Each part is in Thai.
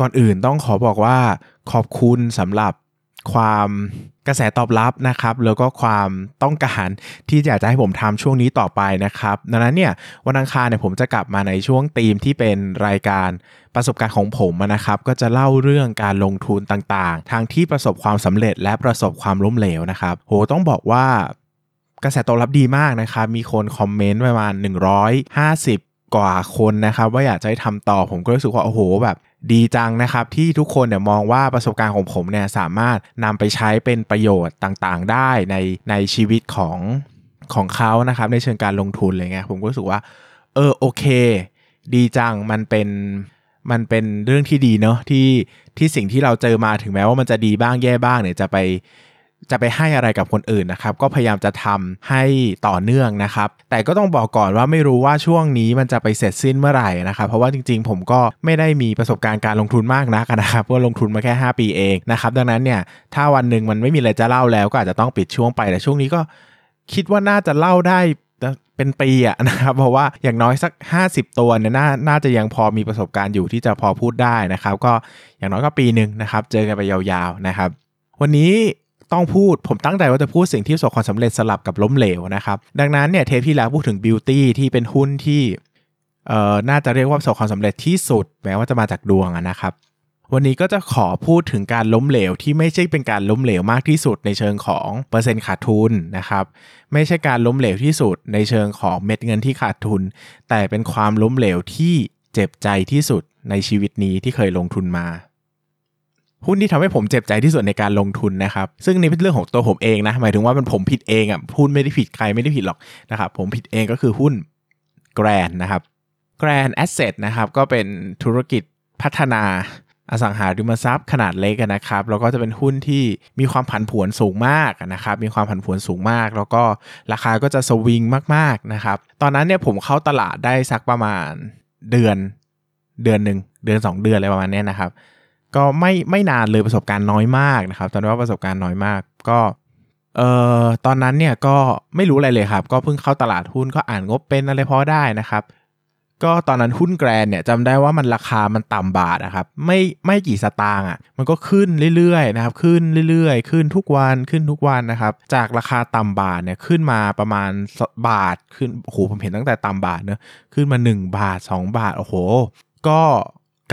ก่อนอื่นต้องขอบอกว่าขอบคุณสำหรับความกระแสตอบรับนะครับ แล้วก็ความต้องการที่อยากจะให้ผมทำช่วงนี้ต่อไปนะครับดังนั้นเนี่ยวันอังคารเนี่ยผมจะกลับมาในช่วงธีมที่เป็นรายการประสบการณ์ของผมนะครับ ก็จะเล่าเรื่องการลงทุนต่างๆ ทางที่ประสบความสำเร็จและประสบความล้มเหลวนะครับ โหต้องบอกว่ากระแสตอบรับดีมากนะครับ มีคนคอมเมนต์ประมาณ 150 กว่าคนนะครับ ว่าอยากจะให้ทำต่อผมก็รู้สึกว่าโอ้โหแบบ ดีจังนะครับ ที่ทุกคนเนี่ยมองว่าประสบการณ์ของผมเนี่ยสามารถนำไปใช้เป็นประโยชน์ต่างๆ ได้ในในชีวิตของของเขานะครับในเชิงการลงทุนอะไรเงี้ยผมก็รู้สึกว่า เออโอเค ดีจังมันเป็นมันเป็นเรื่องที่ดีเนาะที่ที่สิ่งที่เราเจอมาถึงแม้ว่ามันจะดีบ้างแย่บ้างเนี่ยจะไป จะไปให้อะไรกับคนอื่นนะครับ ก็พยายามจะทำให้ต่อเนื่องนะครับ แต่ก็ต้องบอกก่อนว่าไม่รู้ว่าช่วงนี้มันจะไปเสร็จสิ้นเมื่อไหร่นะครับ เพราะว่าจริงๆ ผมก็ไม่ได้มีประสบการณ์การลงทุนมากนักนะครับเพราะลงทุนมาแค่ 5 ปีเองนะครับ ดังนั้นเนี่ยถ้าวันหนึ่งมันไม่มีอะไรจะเล่าแล้วก็อาจจะต้องปิดช่วงไปแต่ช่วงนี้ก็คิดว่าน่าจะเล่าได้เป็นปีอะนะครับเพราะว่าอย่างน้อยสัก 50 ตัวเนี่ยน่าน่าจะยังพอมีประสบการณ์อยู่ที่จะพอพูดได้นะครับ ก็อย่างน้อยก็ปีหนึ่งนะครับ เจอกันไปยาวๆนะครับ วันนี้ ต้องพูดผมตั้งใจว่าจะพูดสิ่งที่ประสบความสำเร็จสลับกับล้มเหลวนะครับ ดังนั้นเนี่ยเทปที่แล้วพูดถึงบิวตี้ที่เป็นหุ้นที่เอ่อน่าจะเรียกว่าประสบความสำเร็จที่สุด แม้ว่าจะมาจากดวงนะครับ วันนี้ก็จะขอพูดถึงการล้มเหลวที่ไม่ใช่เป็นการล้มเหลวมากที่สุดในเชิงของเปอร์เซ็นต์ขาดทุนนะครับ ไม่ใช่การล้มเหลวที่สุดในเชิงของเม็ดเงินที่ขาดทุน แต่เป็นความล้มเหลวที่เจ็บใจที่สุดในชีวิตนี้ที่เคยลงทุนมา หุ้นที่ทำให้ผมเจ็บใจที่สุดในการลงทุนนะครับซึ่งนี่เป็นเรื่องของตัวผมเองนะหมายถึงว่ามันผมผิดเองอะหุ้นไม่ได้ผิดใครไม่ได้ผิดหรอกนะครับผมผิดเองก็คือหุ้นแกรนนะครับแกรนแอสเซทนะครับก็เป็นธุรกิจพัฒนาอสังหาริมทรัพย์ขนาดเล็กนะครับแล้วก็จะเป็นหุ้นที่มีความผันผวนสูงมากนะครับมีความผันผวนสูงมาก แล้วก็ราคาก็จะสวิงมากๆนะครับตอนนั้นเนี่ยผมเข้าตลาดได้สักประมาณเดือนเดือนหนึ่งเดือน 2 เดือนอะไรประมาณนี้นะครับ ก็ไม่ไม่นานเลยประสบการณ์น้อยมากนะครับตอนนี้ว่าประสบการณ์น้อยมากก็เอ่อตอนนั้นเนี่ยก็ไม่รู้อะไรเลยครับ ก็เพิ่งเข้าตลาดหุ้นก็อ่านงบเป็นอะไรพอได้นะครับ ก็ตอนนั้นหุ้นแกรนเนี่ยจำได้ว่ามันราคามันต่ำบาทนะครับ ไม่ไม่กี่สตางค์อะ มันก็ขึ้นเรื่อยๆนะครับ ขึ้นเรื่อยๆ ขึ้นทุกวันขึ้นทุกวันนะครับ จากราคาต่ำบาทเนี่ยขึ้นมาประมาณบาทขึ้นโอ้โหผมเห็นตั้งแต่ต่ำบาทเนอะขึ้นมา 1 บาท 2 บาทโอ้โห ก็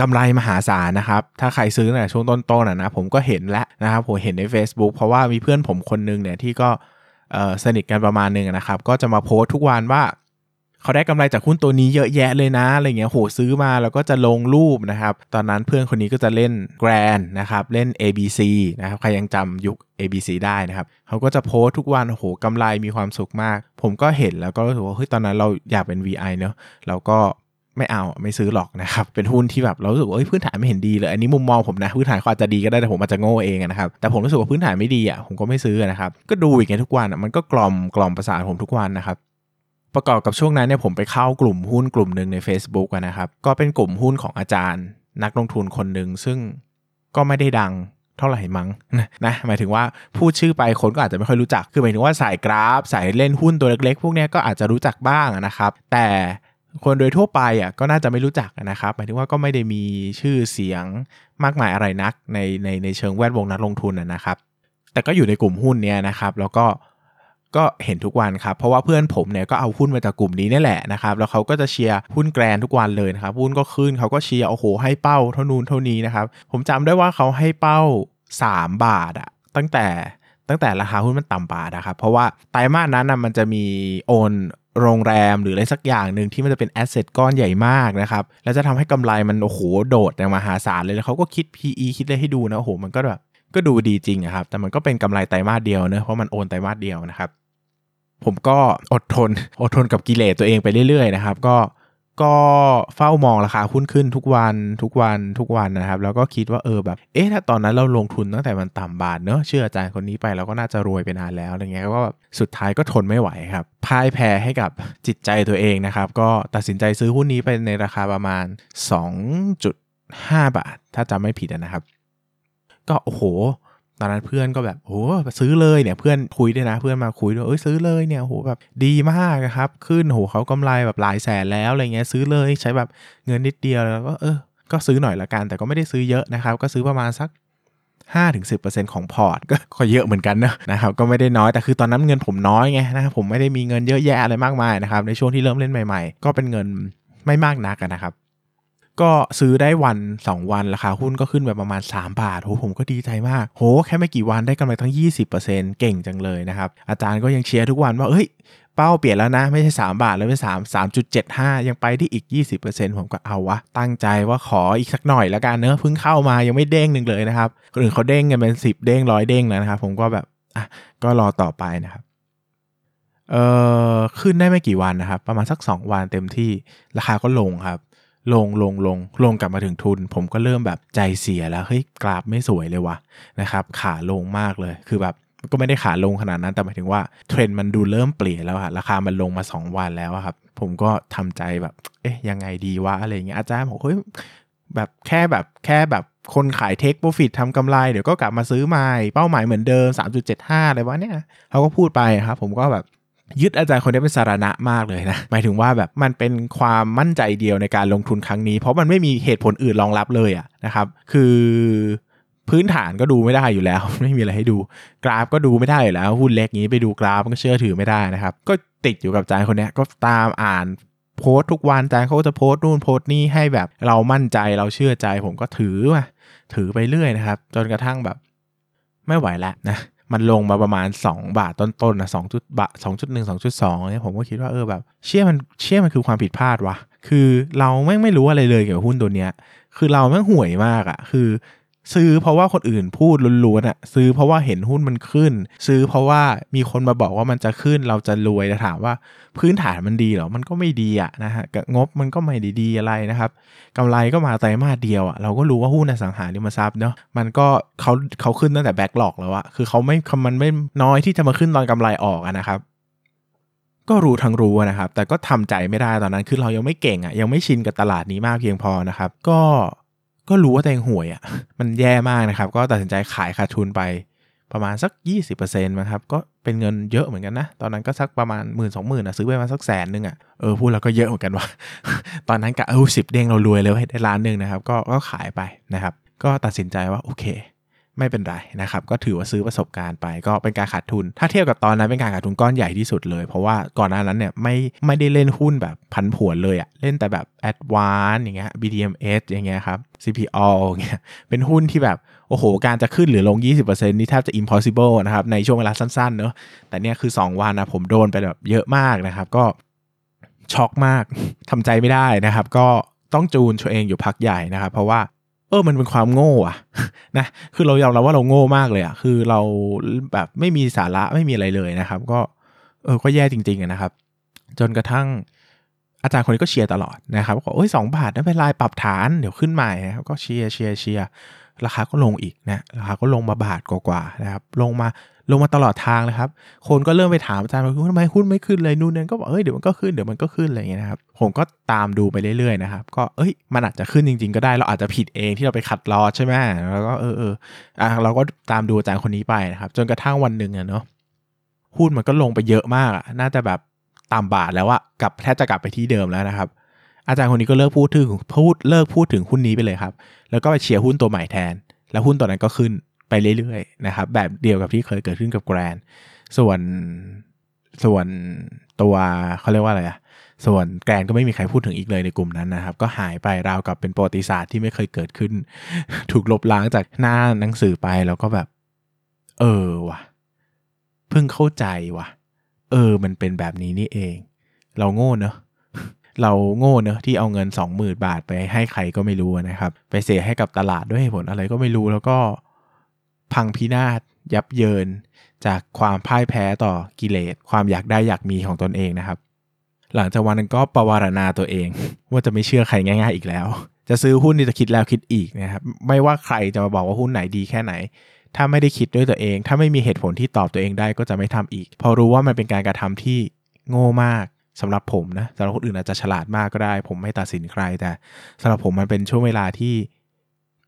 กำไรมหาศาลนะครับ ถ้าใครซื้อในช่วงต้นๆนะนะผมก็เห็นแล้วนะครับผมเห็นใน Facebook เพราะว่ามีเพื่อนผมคนนึงเนี่ยที่ก็สนิทกันประมาณนึงนะครับ ก็จะมาโพสต์ทุกวันว่าเขาได้กำไรจากหุ้นตัวนี้เยอะแยะเลยนะอะไรเงี้ยโหซื้อมาแล้วก็จะลงรูปนะครับ ตอนนั้นเพื่อนคนนี้ก็จะเล่น Grand นะครับเล่น ABC นะครับใครยังจำยุค ABC ได้นะครับเขาก็จะโพสทุกวันโหกำไรมีความสุขมาก ผมก็เห็นแล้วก็รู้สึกว่าเฮ้ยตอนนั้นเราอยากเป็น VI เนอะเราก็ ไม่เอาไม่ซื้อหรอกนะครับ เป็นหุ้นที่แบบเรารู้สึกว่าพื้นฐานไม่เห็นดีเลย อันนี้มุมมองผมนะพื้นฐานเขาอาจจะดีก็ได้แต่ผมอาจจะโง่เองนะครับแต่ผมรู้สึกว่าพื้นฐานไม่ดีอะผมก็ไม่ซื้อนะครับก็ดูอย่างเงี้ยทุกวันอะมันก็กล่อมกล่อมประสาทผมทุกวันนะครับประกอบกับช่วงนั้นเนี่ยผมไปเข้ากลุ่มหุ้นกลุ่มหนึ่งใน Facebook นะครับก็เป็นกลุ่มหุ้นของอาจารย์ นักลงทุนคนหนึ่งซึ่งก็ไม่ได้ดังเท่าไหร่มั้งนะหมายถึงว่าพูดชื่อไปคนก็อาจจะไม่ค่อยรู้จักคือหมายถึงว่าสายกราฟสายเล่นหุ้นตัวเล็กๆ พวกนี้ก็อาจจะรู้จักบ้างนะครับ แต่ คนโดยทั่วไปอะก็น่าจะไม่รู้จักนะครับหมายถึงว่าก็ไม่ได้มีชื่อเสียงมากมายอะไรนักในในในเชิงแวดวงนักลงทุนนะครับ แต่ก็อยู่ในกลุ่มหุ้นเนี้ยนะครับ แล้วก็ก็เห็นทุกวันครับ เพราะว่าเพื่อนผมเนี่ยก็เอาหุ้นมาจากกลุ่มนี้นี่แหละนะครับ แล้วเขาก็จะเชียร์หุ้นแกรนทุกวันเลยนะครับ หุ้นก็ขึ้นเขาก็เชียร์โอ้โหให้เป้าเท่านู้นเท่านี้นะครับ ผมจำได้ว่าเขาให้เป้า 3 บาทอะตั้งแต่ตั้งแต่ราคาหุ้นมันต่ำบาทนะครับ เพราะว่าไตรมาสนั้นนะมันจะมีโอน โรงแรมหรืออะไรสักอย่างหนึ่งที่มันจะเป็นแอสเซทก้อนใหญ่มากนะครับ แล้วจะทำให้กำไรมันโอ้โหโดดอย่างมหาศาลเลยแล้วเขาก็คิด PE คิดอะไรให้ดูนะโอ้โหมันก็แบบก็ดูดีจริงครับ แต่มันก็เป็นกำไรไตรมาสเดียวเนะเพราะมันโอนไตรมาสเดียวนะครับ ผมก็อดทนอดทนกับกิเลสตัวเองไปเรื่อยๆนะครับ ก็ ก็เฝ้ามองราคาหุ้นขึ้นทุกวันทุกวันทุกวันนะครับ แล้วก็คิดว่าเออแบบเอ๊ะถ้าตอนนั้นเราลงทุนตั้งแต่มันต่ำบาทเนอะเชื่ออาจารย์คนนี้ไปเราก็น่าจะรวยไปนานแล้วอะไรเงี้ยก็สุดท้ายก็ทนไม่ไหวครับพ่ายแพ้ให้กับจิตใจตัวเองนะครับ ก็ตัดสินใจซื้อหุ้นนี้ไปในราคาประมาณ 2.5 บาท ถ้าจำไม่ผิดนะครับ ก็โอ้โห ตอนนั้นเพื่อนก็แบบโอ้ซื้อเลยเนี่ยเพื่อนคุยด้วยนะ เพื่อนมาคุยด้วยเอ้ยซื้อเลยเนี่ยโหแบบดีมากนะครับ ขึ้นโหเขากำไรแบบหลายแสนแล้วอะไรเงี้ยซื้อเลยใช้แบบเงินนิดเดียวแล้วก็เออก็ซื้อหน่อยละกัน แต่ก็ไม่ได้ซื้อเยอะนะครับ ก็ซื้อประมาณสัก5-10%ของพอร์ตก็เยอะเหมือนกันนะนะครับก็ไม่ได้น้อยแต่คือตอนนั้นเงินผมน้อยไงนะครับผมไม่ได้มีเงินเยอะแยะอะไรมากมายนะครับในช่วงที่เริ่มเล่นใหม่ ๆ ก็เป็นเงินไม่มากนักนะครับ ก็ซื้อได้วัน 2 วันราคาหุ้นก็ขึ้นแบบประมาณ 3 บาทโหผมก็ดีใจมาก โห แค่ไม่กี่วันได้กำไรทั้ง 20%เก่งจังเลยนะครับ อาจารย์ก็ยังเชียร์ทุกวันว่าเฮ้ยเป้าเปลี่ยนแล้วนะ ไม่ใช่ 3 บาทแล้วเป็น3 3.75 ยังไปที่อีก 20%ผมก็เอาวะ ตั้งใจว่าขออีกสักหน่อยละกันเนอะเพิ่งเข้ามายังไม่เด้งหนึ่งเลยนะครับคนอื่นเขาเด้งกันเป็น 10 เด้งร้อยเด้งแล้วนะครับผมก็แบบอะก็รอต่อไปนะครับเอ่อขึ้นได้ไม่กี่วันนะครับ ประมาณสัก 2 วันเต็มที่ราคาก็ลงครับ ลงลงลงลงกลับมาถึงทุน ผมก็เริ่มแบบใจเสียแล้วเฮ้ยกราฟไม่สวยเลยวะนะครับขาลงมากเลยคือแบบก็ไม่ได้ขาลงขนาดนั้นแต่หมายถึงว่าเทรนด์มันดูเริ่มเปลี่ยนแล้วอะราคามันลงมา 2 วันแล้วครับ ผมก็ทำใจแบบเอ๊ะยังไงดีวะอะไรเงี้ยอาจารย์บอกเฮ้ยแบบแค่แบบแค่แบบคนขายเทคโปรฟิตทำกำไรเดี๋ยวก็กลับมาซื้อใหม่ เป้าหมายเหมือนเดิม 3.75 อะไรวะเนี่ยเขาก็พูดไปครับ ผมก็แบบ ยึดอาจารย์คนนี้เป็นสารณะมากเลยนะหมายถึงว่าแบบมันเป็นความมั่นใจเดียวในการลงทุนครั้งนี้ เพราะมันไม่มีเหตุผลอื่นรองรับเลยอะนะครับ คือพื้นฐานก็ดูไม่ได้อยู่แล้ว ไม่มีอะไรให้ดูกราฟก็ดูไม่ได้อยู่แล้วหุ้นเล็กนี้ไปดูกราฟก็เชื่อถือไม่ได้นะครับ ก็ติดอยู่กับอาจารย์คนนี้ก็ตามอ่านโพสทุกวันอาจารย์เขาจะโพสนู่นโพสนี่ให้แบบเรามั่นใจเราเชื่อใจผมก็ถือมาถือไปเรื่อยนะครับ จนกระทั่งแบบไม่ไหวแล้วนะ มันลงมาประมาณ 2 บาทต้นๆนะสองจุดบาทสองจุดหนึ่งสองจุดสองเนี่ยผมก็คิดว่าเออแบบ เชื่อมันเชื่อมันคือความผิดพลาดวะคือเราไม่ไม่รู้อะไรเลยเกี่ยวกับหุ้นตัวเนี้ย คือเราแม่งห่วยมากอะ่ะคือ ซื้อเพราะว่าคนอื่นพูดล้วนๆอะซื้อเพราะว่าเห็นหุ้นมันขึ้น ซื้อเพราะว่ามีคนมาบอกว่ามันจะขึ้นเราจะรวยแต่ถามว่าพื้นฐานมันดีหรอมันก็ไม่ดีอะนะฮะงบมันก็ไม่ดีดีอะไรนะครับกำไรก็มาไตรมาสเดียวอะเราก็รู้ว่าหุ้นอสังหาริมทรัพย์เนาะมันก็เขาเขาขึ้นตั้งแต่แบ็กหลอกแล้วอะคือเขาไม่มันไม่น้อยที่จะมาขึ้นตอนกำไรออกนะครับก็รู้ทั้งรู้นะครับ แต่ก็ทำใจไม่ได้ตอนนั้น คือเรายังไม่เก่งอะ ยังไม่ชินกับตลาดนี้มากเพียงพอนะครับ ก็ ก็รู้ว่าตัวเองห่วยอะ่ะ มันแย่มากนะครับ ก็ตัดสินใจขายขาดทุนไปประมาณสัก 20%นะครับ ก็เป็นเงินเยอะเหมือนกันนะ ตอนนั้นก็สักประมาณหมื่นสองหมื่นอะ ซื้อไปมาสักแสนนึงอะ เออพูดแล้วก็เยอะเหมือนกันว่า ตอนนั้นกะเออสิบเด้งเรารวยเลยได้ล้านหนึ่งนะครับ ก็ก็ขายไปนะครับ ก็ตัดสินใจว่าโอเค ไม่เป็นไรนะครับ ก็ถือว่าซื้อประสบการณ์ไปก็เป็นการขาดทุน ถ้าเทียบกับตอนนั้นเป็นการขาดทุนก้อนใหญ่ที่สุดเลย เพราะว่าก่อนหน้านั้นเนี่ยไม่ไม่ได้เล่นหุ้นแบบพันผวนเลยอะเล่นแต่แบบ a d v a n c e อย่างเงี้ย BDMs อย่างเงี้ยครับ CPO อย่างเงี้ยเป็นหุ้นที่แบบโอ้โห การจะขึ้นหรือลง 20%นี่แทบจะ impossible นะครับในช่วงเวลาสั้นๆเนอะแต่เนี่ยคือ 2 วันนะผมโดนไปแบบเยอะมากนะครับ ก็ช็อกมากทำใจไม่ได้นะครับ ก็ต้องจูนตัวเองอยู่พักใหญ่นะครับ เพราะว่า ออมันเป็นความโง่อะนะคือเรายอมรับว่าเราโง่มากเลยอะคือเราแบบไม่มีสาระไม่มีอะไรเลยนะครับ ก็เออก็แย่จริงๆนะครับ จนกระทั่งอาจารย์คนนี้ก็เชียร์ตลอดนะครับบอกโอ้ยสองบาทไม่เป็นลายปรับฐานเดี๋ยวขึ้นใหม่นะครับก็เชียร์เชียร์เชียร์ ราคาก็ลงอีกนะราคาก็ลงมาบาทกว่าๆนะครับลงมาลงมาตลอดทางเลยครับ คนก็เริ่มไปถามอาจารย์ว่าทำไมหุ้นไม่ขึ้นเลยนู่นนั่นก็บอกเอ้ยเดี๋ยวมันก็ขึ้นเดี๋ยวมันก็ขึ้นอะไรอย่างเงี้ยนะครับผมก็ตามดูไปเรื่อยๆนะครับก็เอ้ยมันอาจจะขึ้นจริง ๆ ก็ได้เราอาจจะผิดเองที่เราไปขัดลอใช่ไหมแล้วก็เออเอออะเราก็ตามดูอาจารย์คนนี้ไปนะครับ จนกระทั่งวันหนึ่งอะเนาะหุ้นมันก็ลงไปเยอะมากน่าจะแบบต่ำบาทแล้วอะกลับแทบจะกลับไปที่เดิมแล้วนะครับ อาจารย์คนนี้ก็เลิกพูดถึงพูดเลิกพูดถึงหุ้นนี้ไปเลยครับ แล้วก็ไปเชียร์หุ้นตัวใหม่แทน แล้วหุ้นตัวนั้นก็ขึ้นไปเรื่อยๆนะครับ แบบเดียวกับที่เคยเกิดขึ้นกับแกรนส่วนส่วนตัวเขาเรียกว่าอะไรอะส่วนแกรนก็ไม่มีใครพูดถึงอีกเลยในกลุ่มนั้นนะครับ ก็หายไปราวกับเป็นประวัติศาสตร์ที่ไม่เคยเกิดขึ้น ถูกลบล้างจากหน้าหนังสือไปแล้วก็แบบ เออว่ะเพิ่งเข้าใจว่ะ เออ มันเป็นแบบนี้นี่เอง เราโง่เนอะ เราโง่เนอะที่เอาเงินสองหมื่นบาทไปให้ใครก็ไม่รู้นะครับ ไปเสียให้กับตลาดด้วยผลอะไรก็ไม่รู้แล้วก็พังพินาศยับเยิน จากความพ่ายแพ้ต่อกิเลส ความอยากได้อยากมีของตนเองนะครับ หลังจากวันนั้นก็ประวารณาตัวเอง ว่าจะไม่เชื่อใครง่าย ๆ อีกแล้ว จะซื้อหุ้นนี่จะคิดแล้วคิดอีกนะครับไม่ว่าใครจะมาบอกว่าหุ้นไหนดีแค่ไหน ถ้าไม่ได้คิดด้วยตัวเอง ถ้าไม่มีเหตุผลที่ตอบตัวเองได้ก็จะไม่ทำอีก พอรู้ว่ามันเป็นการกระทำที่โง่มาก สำหรับผมนะสำหรับคนอื่นอาจจะฉลาดมากก็ได้ ผมไม่ตัดสินใคร แต่สำหรับผมมันเป็นช่วงเวลาที่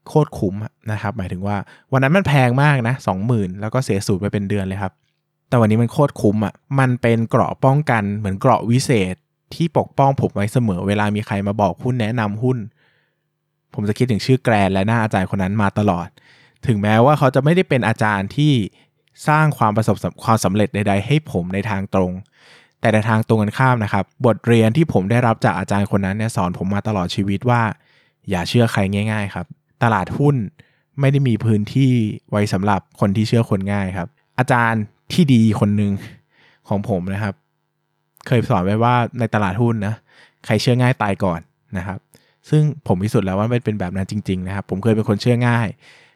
โคตรคุ้มนะครับ หมายถึงว่าวันนั้นมันแพงมากนะสองหมื่นแล้วก็เสียสูตรไปเป็นเดือนเลยครับ แต่วันนี้มันโคตรคุ้มอะ่ะมันเป็นเกราะป้องกันเหมือนเกราะวิเศษที่ปกป้องผมไว้เสมอ เวลามีใครมาบอกหุ้นแนะนำหุ้น ผมจะคิดถึงชื่อแกรนและหน้าอาจารย์คนนั้นมาตลอด ถึงแม้ว่าเขาจะไม่ได้เป็นอาจารย์ที่สร้างความประสบความสำเร็จใด ๆ ให้ผมในทางตรง แต่ในทางตรงกันข้ามนะครับ บทเรียนที่ผมได้รับจากอาจารย์คนนั้นเนี่ยสอนผมมาตลอดชีวิตว่า อย่าเชื่อใครง่าย ๆ ครับ ตลาดหุ้นไม่ได้มีพื้นที่ไว้สำหรับคนที่เชื่อคนง่ายครับ อาจารย์ที่ดีคนหนึ่งของผมนะครับ เคยสอนไว้ว่าในตลาดหุ้นนะใครเชื่อง่ายตายก่อนนะครับ ซึ่งผมพิสูจน์แล้วว่ามันเป็นแบบนั้นจริง ๆ นะครับ ผมเคยเป็นคนเชื่อง่าย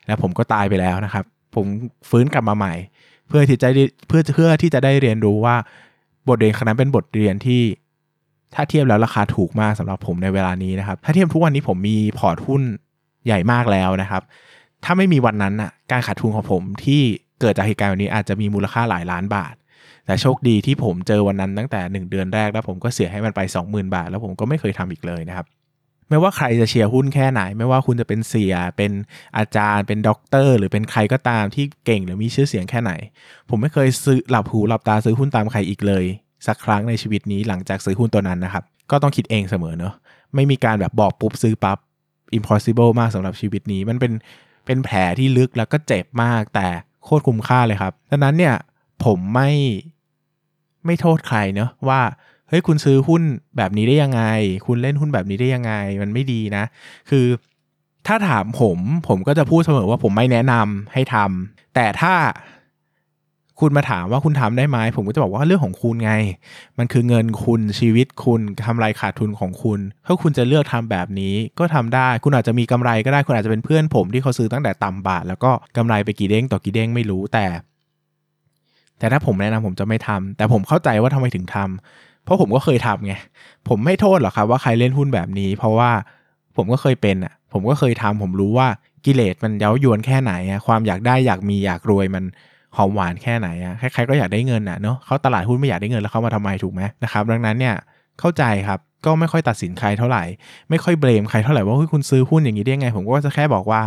แล้วผมก็ตายไปแล้วนะครับ ผมฟื้นกลับมาใหม่ เพื่อที่จะเพื่อเพื่อที่จะได้เรียนรู้ว่า บทเรียนครั้งนั้นเป็นบทเรียนที่ถ้าเทียบแล้วราคาถูกมากสำหรับผมในเวลานี้นะครับ ถ้าเทียบทุกวันนี้ผมมีพอร์ตหุ้นใหญ่มากแล้วนะครับ ถ้าไม่มีวันนั้นน่ะการขาดทุนของผมที่เกิดจากเหตุการณ์วันนี้อาจจะมีมูลค่าหลายล้านบาท แต่โชคดีที่ผมเจอวันนั้นตั้งแต่ 1 เดือนแรกแล้วผมก็เสียให้มันไป 20,000 บาท แล้วผมก็ไม่เคยทำอีกเลยนะครับ ไม่ว่าใครจะเชียร์หุ้นแค่ไหน ไม่ว่าคุณจะเป็นเสี่ย เป็นอาจารย์ เป็นด็อกเตอร์ หรือเป็นใครก็ตามที่เก่งหรือมีชื่อเสียงแค่ไหน ผมไม่เคยซื้อหลับหูหลับตาซื้อหุ้นตามใครอีกเลย สักครั้งในชีวิตนี้หลังจากซื้อหุ้นตัวนั้นนะครับ ก็ต้องคิดเองเสมอเนอะไม่มีการแบบบอกปุ๊บซื้อปับ๊บ impossible มากสำหรับชีวิตนี้มันเป็นเป็นแผลที่ลึกแล้วก็เจ็บมาก แต่โคตรคุ้มค่าเลยครับดังนั้นเนี่ยผมไม่ไม่โทษใครเนอะว่า เฮ้ยคุณซื้อหุ้นแบบนี้ได้ยังไง คุณเล่นหุ้นแบบนี้ได้ยังไง มันไม่ดีนะ คือถ้าถามผม ผมก็จะพูดเสมอว่าผมไม่แนะนำให้ทำแต่ถ้าคุณมาถามว่าคุณทำได้ไหมผมก็จะบอกว่าเรื่องของคุณไง มันคือเงินคุณชีวิตคุณทำไรขาดทุนของคุณ ถ้าคุณจะเลือกทำแบบนี้ก็ทำได้ คุณอาจจะมีกำไรก็ได้ คุณอาจจะเป็นเพื่อนผมที่เขาซื้อตั้งแต่ต่ำบาท แล้วก็กำไรไปกี่เด้งต่อกี่เด้งไม่รู้แต่ แต่ถ้าผมแนะนำผมจะไม่ทำแต่ผมเข้าใจว่าทำไมถึงทำเพ ราะผมก็เคยทำไง ผมไม่โทษหรอกครับว่าใครเล่นหุ้นแบบนี้ เพราะว่าผมก็เคยเป็นอะ ผมก็เคยทำผมรู้ว่ากิเลสมันเย้ายวนแค่ไหนอะความอยากได้อยากมีอยากรวยมันหอมหวานแค่ไหนอะใครๆก็อยากได้เงินอะเนาะเขาตลาดหุ้นไม่อยากได้เงินแล้วเขามาทำไมถูกไหมนะครับ ดังนั้นเนี่ยเข้าใจครับก็ไม่ค่อยตัดสินใครเท่าไหร่ ไม่ค่อยเบรมใครเท่าไหร่ว่าเฮ้ยคุณซื้อหุ้นอย่างนี้ได้ไง ผมก็จะแค่บอกว่า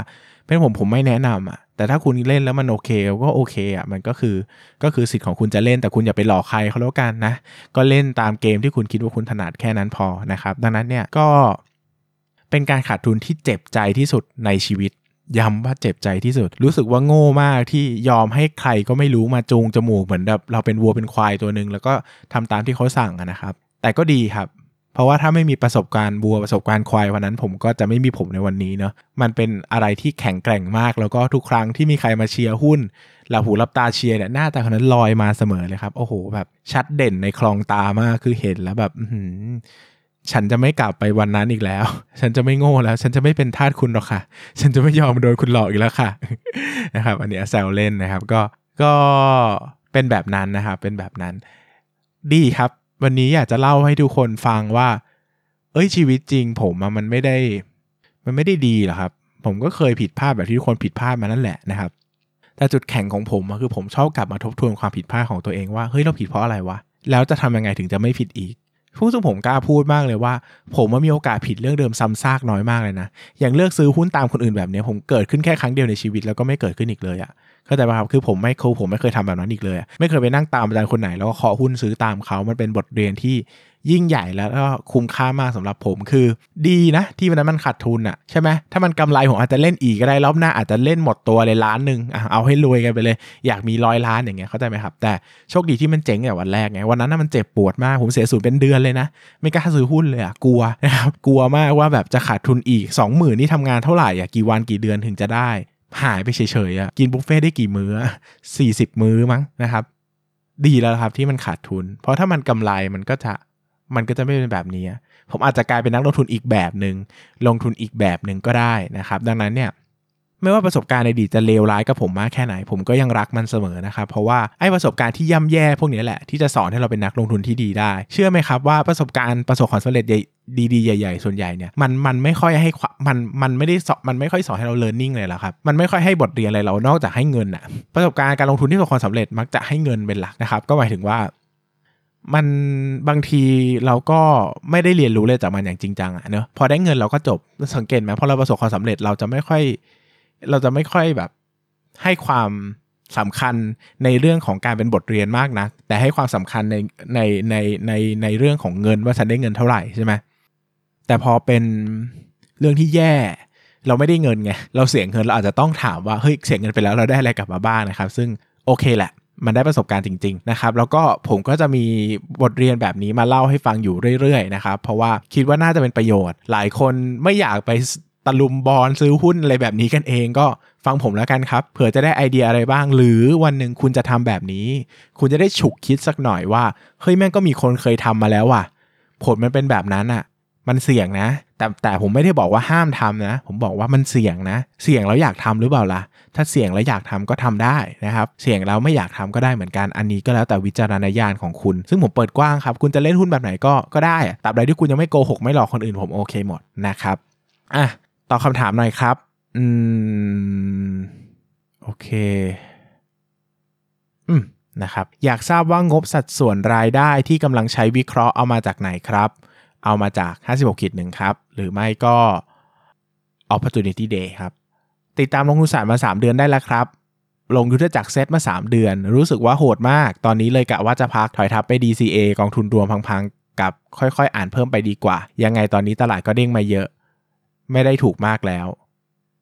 เป็นผมผมไม่แนะนำอะแต่ถ้าคุณเล่นแล้วมันโอเคก็โอเคอะมันก็คือก็คือสิทธิ์ของคุณจะเล่นแต่คุณอย่าไปหลอกใครเขาแล้วกันนะ ก็เล่นตามเกมที่คุณคิดว่าคุณถนัดแค่นั้นพอนะครับดังนั้นเนี่ยก็เป็นการขาดทุนที่เจ็บใจที่สุดในชีวิตย้ำว่าเจ็บใจที่สุด รู้สึกว่าโง่มากที่ยอมให้ใครก็ไม่รู้มาจูงจมูกเหมือนแบบเราเป็นวัวเป็นควายตัวหนึ่งแล้วก็ทำตามที่เขาสั่งนะครับ แต่ก็ดีครับ เพราะว่าถ้าไม่มีประสบการณ์วัวประสบการณ์ควายวันนั้น ผมก็จะไม่มีผมในวันนี้เนาะมันเป็นอะไรที่แข็งแกร่งมาก แล้วก็ทุกครั้งที่มีใครมาเชียร์หุ้นหลับหูรับตาเชียร์เนี่ยหน้าตาคนนั้นลอยมาเสมอเลยครับ โอ้โหแบบชัดเด่นในคลองตามากคือเห็นแล้วแบบฉันจะไม่กลับไปวันนั้นอีกแล้ว ฉันจะไม่โง่แล้ว ฉันจะไม่เป็นทาสคุณหรอกค่ะ ฉันจะไม่ยอมโดนคุณหลอกอีกแล้วค่ะนะครับ อันนี้แซวเล่นนะครับ ก็ก็เป็นแบบนั้นนะครับ เป็นแบบนั้น ดีครับ วันนี้อยากจะเล่าให้ทุกคนฟังว่า เอ้ยชีวิตจริง ผมมันไม่ได้ มันไม่ได้ดีหรอกครับ ผมก็เคยผิดพลาดแบบที่ทุกคนผิดพลาดมานั่นแหละนะครับ แต่จุดแข็งของผมคือผมชอบกลับมาทบทวนความผิดพลาดของตัวเองว่าเฮ้ยเราผิดเพราะอะไรวะแล้วจะทำยังไงถึงจะไม่ผิดอีกพูดซึ่งผมกล้าพูดมากเลยว่า ผมว่ามีโอกาสผิดเรื่องเดิมซ้ำซากน้อยมากเลยนะ อย่างเลือกซื้อหุ้นตามคนอื่นแบบนี้ผมเกิดขึ้นแค่ครั้งเดียวในชีวิตแล้วก็ไม่เกิดขึ้นอีกเลยอะ เข้าใจป่ะครับคือผมไม่เคยผมไม่เคยทำแบบนั้นอีกเลย ไม่เคยไปนั่งตามอาจารย์คนไหน แล้วก็ขอหุ้นซื้อตามเขามันเป็นบทเรียนที่ยิ่งใหญ่แล้วก็คุ้มค่ามากสำหรับผมคือ ดีนะที่วันนั้นมันขาดทุนอะใช่ไหมถ้ามันกำไรผมอาจจะเล่นอีกก็ได้รอบหน้าอาจจะเล่นหมดตัวเลยล้านหนึ่งเอาให้รวยกันไปเลย อยากมีร้อยล้านอย่างเงี้ยเข้าใจไหมครับ แต่โชคดีที่มันเจ๋งแต่วันแรกไงวันนั้นมันเจ็บปวดมากผมเสียสูญเป็นเดือนเลยนะไม่กล้าซื้อหุ้นเลยอะกลัวนะครับกลัวมากว่าแบบจะขาดทุนอีก 2 0,000นี่ทำงานเท่าไหร่อะกี่วันกี่เดือนถึงจะได้ หายไปเฉยๆอะกินบุฟเฟ่ได้กี่มื้อ40มื้อมั้งนะครับ ดีแล้วครับที่มันขาดทุน เพราะถ้ามันกำไรมันก็จะมันก็จะไม่เป็นแบบนี้ ผมอาจจะกลายเป็นนักลงทุนอีกแบบหนึง่งลงทุนอีกแบบหนึ่งก็ได้นะครับ ดังนั้นเนี่ย ไม่ว่าประสบการณ์ในอดีตจะเลวร้ายกับผมมากแค่ไหน ผมก็ยังรักมันเสมอนะครับ เพราะว่าไอ้ประสบการณ์ที่ย่ำแย่พวกนี้แหละที่จะสอนให้เราเป็นนักลงทุนที่ดีได้ เชื่อไหมครับว่าประสบการณ์ประสบความสำเร็จดีๆ ใหญ่ๆ ส่วนใหญ่เนี่ยมันมันไม่ค่อยให้มันมันไม่ได้สอนมันไม่ค่อยสอนให้เรา learning เลยหรอกครับมันไม่ค่อยให้บทเรียนอะไรเรานอกจากให้เงินอะประสบการณ์การลงทุนที่ประสบความสำเร็จมักจะให้เงินเป็นหลักนะครับ ก็หมายถึงว่ามันบางทีเราก็ไม่ได้เรียนรู้เลยจากมันอย่างจริงจังอะเนอะพอได้เงินเราก็จบสังเกตไหมพอเราประสบความสำเร็จเราจะไม่ค่อย เราจะไม่ค่อยแบบให้ความสำคัญในเรื่องของการเป็นบทเรียนมากนะแต่ให้ความสำคัญในในในในในเรื่องของเงินว่าฉันได้เงินเท่าไหร่ใช่ไหมแต่พอเป็นเรื่องที่แย่ เราไม่ได้เงินไงเราเสียเงินเราอาจจะต้องถามว่าเฮ้ยเสียเงินไปแล้วเราได้อะไรกลับมาบ้างนะครับ ซึ่งโอเคแหละ มันได้ประสบการณ์จริง ๆ นะครับ แล้วก็ผมก็จะมีบทเรียนแบบนี้มาเล่าให้ฟังอยู่เรื่อยๆนะครับเพราะว่าคิดว่าน่าจะเป็นประโยชน์ หลายคนไม่อยากไป ตะลุมบอลซื้อหุ้นอะไรแบบนี้กันเองก็ฟังผมแล้วกันครับ เผื่อจะได้ไอเดียอะไรบ้าง หรือวันหนึ่งคุณจะทำแบบนี้ คุณจะได้ฉุกคิดสักหน่อยว่าเฮ้ยแม่งก็มีคนเคยทำมาแล้วว่ะ ผลมันเป็นแบบนั้นอะ่ะ มันเสี่ยงนะ แต่แต่ผมไม่ได้บอกว่าห้ามทำนะ ผมบอกว่ามันเสี่ยงนะ เสี่ยงแล้วอยากทำหรือเปล่าล่ะ ถ้าเสี่ยงแล้วอยากทำก็ทำได้นะครับ เสี่ยงแล้วไม่อยากทำก็ได้เหมือนกัน อันนี้ก็แล้วแต่วิจารณญาณของคุณ ซึ่งผมเปิดกว้างครับ คุณจะเล่นหุ้นแบบไหนก็ก็ได้ตราบใดที่คุณยังไม่โกหกไม่หลอกคนอื่นผมโอเคหมดนะครับ อะ อบคำถามหน่อยครับ อืม โอเค อืม นะครับ อยากทราบว่างบสัดส่วนรายได้ที่กำลังใช้วิเคราะห์เอามาจากไหนครับ เอามาจาก 56ขีดหนึ่งครับ หรือไม่ก็ opportunity day ครับ ติดตามลงทุนศาสตร์มา 3 เดือนได้แล้วครับ ลงยุทธจักรเซตมา 3 เดือน รู้สึกว่าโหดมาก ตอนนี้เลยกะว่าจะพักถอยทับไป DCA กองทุนรวมพังๆ กับค่อยๆ อ่านเพิ่มไปดีกว่า ยังไงตอนนี้ตลาดก็เด้งมาเยอะ ไม่ได้ถูกมากแล้ว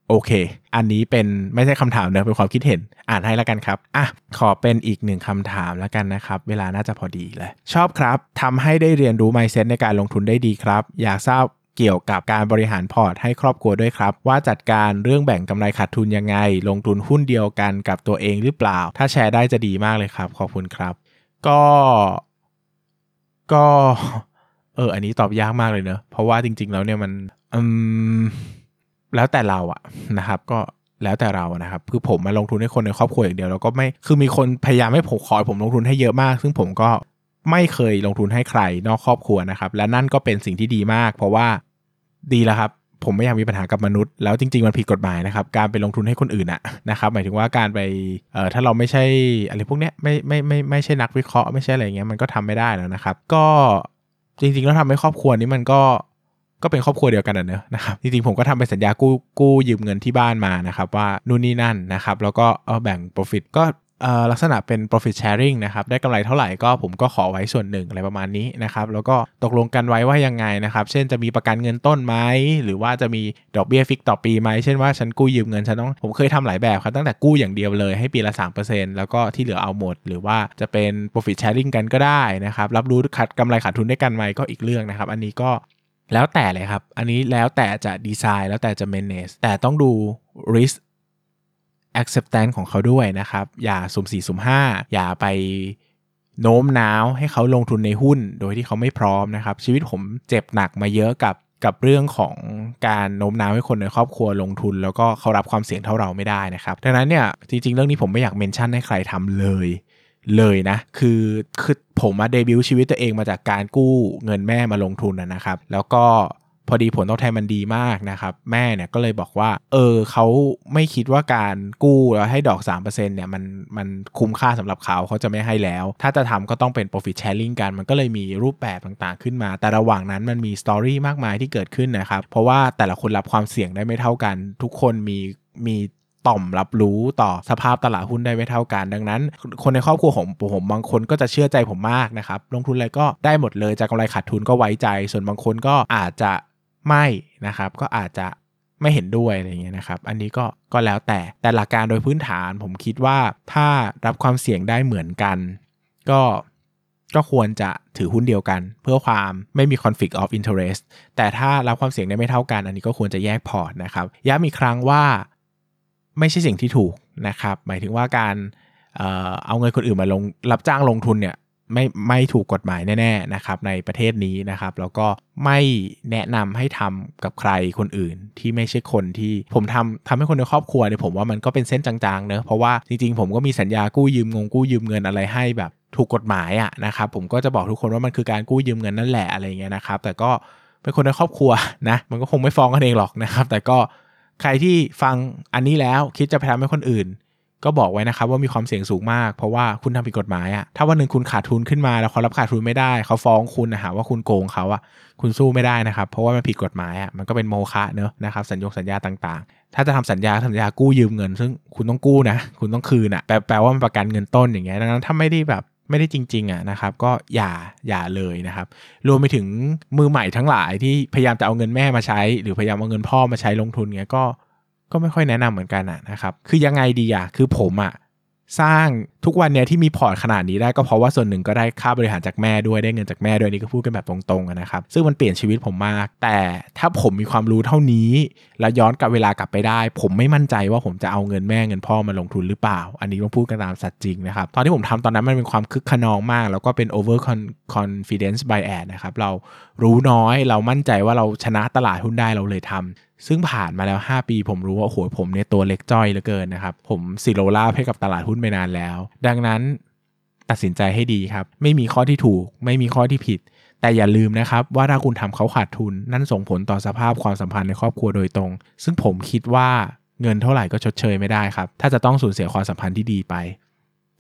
โอเค อันนี้เป็นไม่ใช่คำถามเนอะเป็นความคิดเห็น อ่านให้แล้วกันครับ อะ ขอเป็นอีกหนึ่งคำถามแล้วกันนะครับ เวลาน่าจะพอดีเลย ชอบครับทำให้ได้เรียนรู้ไมเซ็ตในการลงทุนได้ดีครับ อยากทราบเกี่ยวกับการบริหารพอร์ตให้ครอบครัวด้วยครับ ว่าจัดการเรื่องแบ่งกำไรขาดทุนยังไง ลงทุนหุ้นเดียวกันกับตัวเองหรือเปล่า ถ้าแชร์ได้จะดีมากเลยครับ ขอบคุณครับ ก็ ก็ เออ อันนี้ตอบยากมากเลยเนอะเพราะว่าจริง ๆ แล้วเนี่ยมัน แล้วแต่เราอะนะครับ ก็แล้วแต่เรานะครับคือผมมาลงทุนให้คนในครอบครัวอย่างเดียวแล้วก็ไม่คือมีคนพยายามให้ผมคอยผมลงทุนให้เยอะมาก ซึ่งผมก็ไม่เคยลงทุนให้ใครนอกครอบครัวนะครับ และนั่นก็เป็นสิ่งที่ดีมาก เพราะว่าดีแล้วครับผมไม่อยากมีปัญหากับมนุษย์แล้วจริงๆมันผิดกฎหมายนะครับการไปลงทุนให้คนอื่นอะนะครับหมายถึงว่าการไปเอ่อถ้าเราไม่ใช่อะไรพวกเนี้ยไม่ไม่ไม่ไม่ใช่นักวิเคราะห์ไม่ใช่อะไรเงี้ยมันก็ทำไม่ได้แล้วนะครับ ก็จริงๆแล้วทำให้ครอบครัวนี้มันก็ ก็เป็นครอบครัวเดียวกันนะเนอะนะครับจริงๆผมก็ทำเป็นสัญญากู้กู้ยืมเงินที่บ้านมานะครับว่านู่นนี่นั่นนะครับแล้วก็เอาแบ่ง profit ก็ลักษณะเป็น profit sharing นะครับ ได้กำไรเท่าไหร่ก็ผมก็ขอไว้ส่วนหนึ่งอะไรประมาณนี้นะครับ แล้วก็ตกลงกันไว้ว่ายังไงนะครับ เช่นจะมีประกันเงินต้นไหม หรือว่าจะมีดอกเบี้ยฟิกต่อปีไหม เช่นว่าฉันกู้ยืมเงินฉันต้อง ผมเคยทำหลายแบบครับ ตั้งแต่กู้อย่างเดียวเลยให้ปีละ 3%แล้วก็ที่เหลือเอาหมด หรือว่าจะเป็น profit sharing กันก็ได้นะครับ รับรู้ขัดกำไรขาดทุนด้วยกันไหมก็อีกเรื่องนะครับ อันนี้ก็ แล้วแต่เลยครับ อันนี้แล้วแต่จะดีไซน์แล้วแต่จะ manage แต่ต้องดู risk acceptance ของเขาด้วยนะครับ อย่าสุ่มสี่สุ่มห้าอย่าไปโน้มน้าวให้เขาลงทุนในหุ้นโดยที่เขาไม่พร้อมนะครับ ชีวิตผมเจ็บหนักมาเยอะกับกับเรื่องของการโน้มน้าวให้คนในครอบครัวลงทุน แล้วก็เขารับความเสี่ยงเท่าเราไม่ได้นะครับ ดังนั้นเนี่ยจริงๆ เรื่องนี้ผมไม่อยากเมนชั่นให้ใครทำเลย เลยนะ คือคือผมมาเดบิวต์ชีวิตตัวเองมาจากการกู้เงินแม่มาลงทุนนะครับ แล้วก็พอดีผลตอบแทนมันดีมากนะครับ แม่เนี่ยก็เลยบอกว่า เออเขาไม่คิดว่าการกู้แล้วให้ดอก 3%เนี่ยมันมันคุ้มค่าสำหรับเขาเขาจะไม่ให้แล้ว ถ้าจะทำก็ต้องเป็น profit sharing กัน มันก็เลยมีรูปแบบต่างๆขึ้นมา แต่ระหว่างนั้นมันมีสตอรี่มากมายที่เกิดขึ้นนะครับ เพราะว่าแต่ละคนรับความเสี่ยงได้ไม่เท่ากัน ทุกคนมีมี ต่อมรับรู้ต่อสภาพตลาดหุ้นได้ไม่เท่ากัน ดังนั้น คนในครอบครัวของผมบางคนก็จะเชื่อใจผมมากนะครับ ลงทุนอะไรก็ได้หมดเลยจากกำไรขาดทุนก็ไว้ใจ ส่วนบางคนก็อาจจะไม่นะครับ ก็อาจจะไม่เห็นด้วยอะไรเงี้ยนะครับ อันนี้ก็ก็แล้วแต่แต่หลักการโดยพื้นฐาน ผมคิดว่าถ้ารับความเสี่ยงได้เหมือนกัน ก็ก็ควรจะถือหุ้นเดียวกัน เพื่อความไม่มี conflict of interest แต่ถ้ารับความเสี่ยงได้ไม่เท่ากัน อันนี้ก็ควรจะแยกพอร์ตนะครับย้ำอีกครั้งว่า ไม่ใช่สิ่งที่ถูกนะครับ หมายถึงว่าการเอาเงินคนอื่นมาลงรับจ้างลงทุนเนี่ยไม่ไม่ถูกกฎหมายแน่ๆนะครับในประเทศนี้นะครับ แล้วก็ไม่แนะนำให้ทำกับใครคนอื่นที่ไม่ใช่คนที่ผมทำทำให้คนในครอบครัวเนี่ยผมว่ามันก็เป็นเส้นจางๆเนอะเพราะว่าจริงๆ ผมก็มีสัญญากู้ยืมงงกู้ยืมเงินอะไรให้แบบถูกกฎหมายอะนะครับผมก็จะบอกทุกคนว่ามันคือการกู้ยืมเงินนั่นแหละอะไรเงี้ยนะครับ แต่ก็เป็นคนในครอบครัวนะมันก็คงไม่ฟ้องกันเองหรอกนะครับ แต่ก็ ใครที่ฟังอันนี้แล้วคิดจะไปทำให้คนอื่น ก็บอกไว้นะครับว่ามีความเสี่ยงสูงมาก เพราะว่าคุณทำผิดกฎหมายอะถ้าวันหนึ่งคุณขาดทุนขึ้นมาแล้วเขารับขาดทุนไม่ได้ เขาฟ้องคุณนะฮะว่าคุณโกงเขาอะคุณสู้ไม่ได้นะครับ เพราะว่ามันผิดกฎหมายอะมันก็เป็นโมฆะเนอะนะครับสัญญงสัญญาต่างๆ ถ้าจะทำสัญญาสัญญากู้ยืมเงิน ซึ่งคุณต้องกู้นะ คุณต้องคืนอะแปลแปลว่ามันประกันเงินต้นอย่างเงี้ยดังนั้นถ้าไม่ได้แบบ ไม่ได้จริงๆอะนะครับ ก็อย่าอย่าเลยนะครับ รวมไปถึงมือใหม่ทั้งหลายที่พยายามจะเอาเงินแม่มาใช้ หรือพยายามเอาเงินพ่อมาใช้ลงทุนเงี้ยก็ก็ไม่ค่อยแนะนำเหมือนกันอะนะครับ คือยังไงดีอะคือผมอะ สร้างทุกวันเนี้ยที่มีพอร์ตขนาดนี้ได้ก็เพราะว่าส่วนหนึ่งก็ได้ค่าบริหารจากแม่ด้วยได้เงินจากแม่ด้วยนี่ก็พูดกันแบบตรงๆนะครับ ซึ่งมันเปลี่ยนชีวิตผมมาก แต่ถ้าผมมีความรู้เท่านี้ แล้วย้อนกลับเวลากลับไปได้ ผมไม่มั่นใจว่าผมจะเอาเงินแม่เงินพ่อมาลงทุนหรือเปล่า อันนี้ต้องพูดกันตามสัตว์จริงนะครับ ตอนที่ผมทำตอนนั้นมันเป็นความคึกขนองมาก แล้วก็เป็น over confidence bias นะครับเรารู้น้อยเรามั่นใจว่าเราชนะตลาดหุ้นได้เราเลยทำ ซึ่งผ่านมาแล้ว 5 ปีผมรู้ว่าโอ้โหผมเนี่ยตัวเล็กจ้อยเหลือเกินนะครับ ผมสิโรลาให้กับตลาดหุ้นไปนานแล้ว ดังนั้นตัดสินใจให้ดีครับ ไม่มีข้อที่ถูก ไม่มีข้อที่ผิด แต่อย่าลืมนะครับว่าถ้าคุณทำเขาขาดทุน นั่นส่งผลต่อสภาพความสัมพันธ์ในครอบครัวโดยตรง ซึ่งผมคิดว่าเงินเท่าไหร่ก็ชดเชยไม่ได้ครับ ถ้าจะต้องสูญเสียความสัมพันธ์ที่ดีไป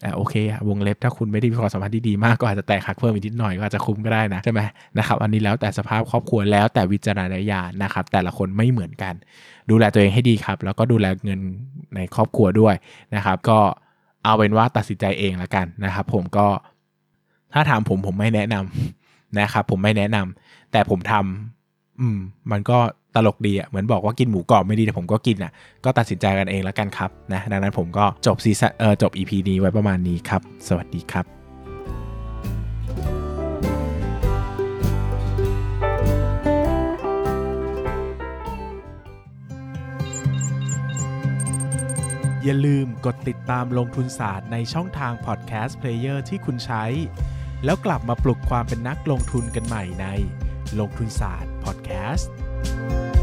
อะโอเคอะวงเล็บถ้าคุณไม่ได้มีความสัมพันธ์ที่ดีมากก็อาจจะแตกหักเพิ่มอีกนิดหน่อยก็อาจจะคุ้มก็ได้นะใช่ไหมนะครับอันนี้แล้วแต่สภาพครอบครัวแล้วแต่วิจารณญาณนะครับแต่ละคนไม่เหมือนกัน ดูแลตัวเองให้ดีครับ แล้วก็ดูแลเงินในครอบครัวด้วยนะครับ ก็เอาเป็นว่าตัดสินใจเองละกันนะครับ ผมก็ถ้าถามผมผมไม่แนะนำนะครับ ผมไม่แนะนำแต่ผมทำอืม มันก็ ตลกดีอะเหมือนบอกว่ากินหมูกรอบไม่ดีแต่ผมก็กินอะก็ตัดสินใจกันเองแล้วกันครับนะดังนั้นผมก็จบซีซั่นเออจบ EP นี้ไว้ประมาณนี้ครับ สวัสดีครับอย่าลืมกดติดตามลงทุนศาสตร์ในช่องทางพอดแคสต์ player ที่คุณใช้ แล้วกลับมาปลุกความเป็นนักลงทุนกันใหม่ในลงทุนศาสตร์พอดแคสต์ you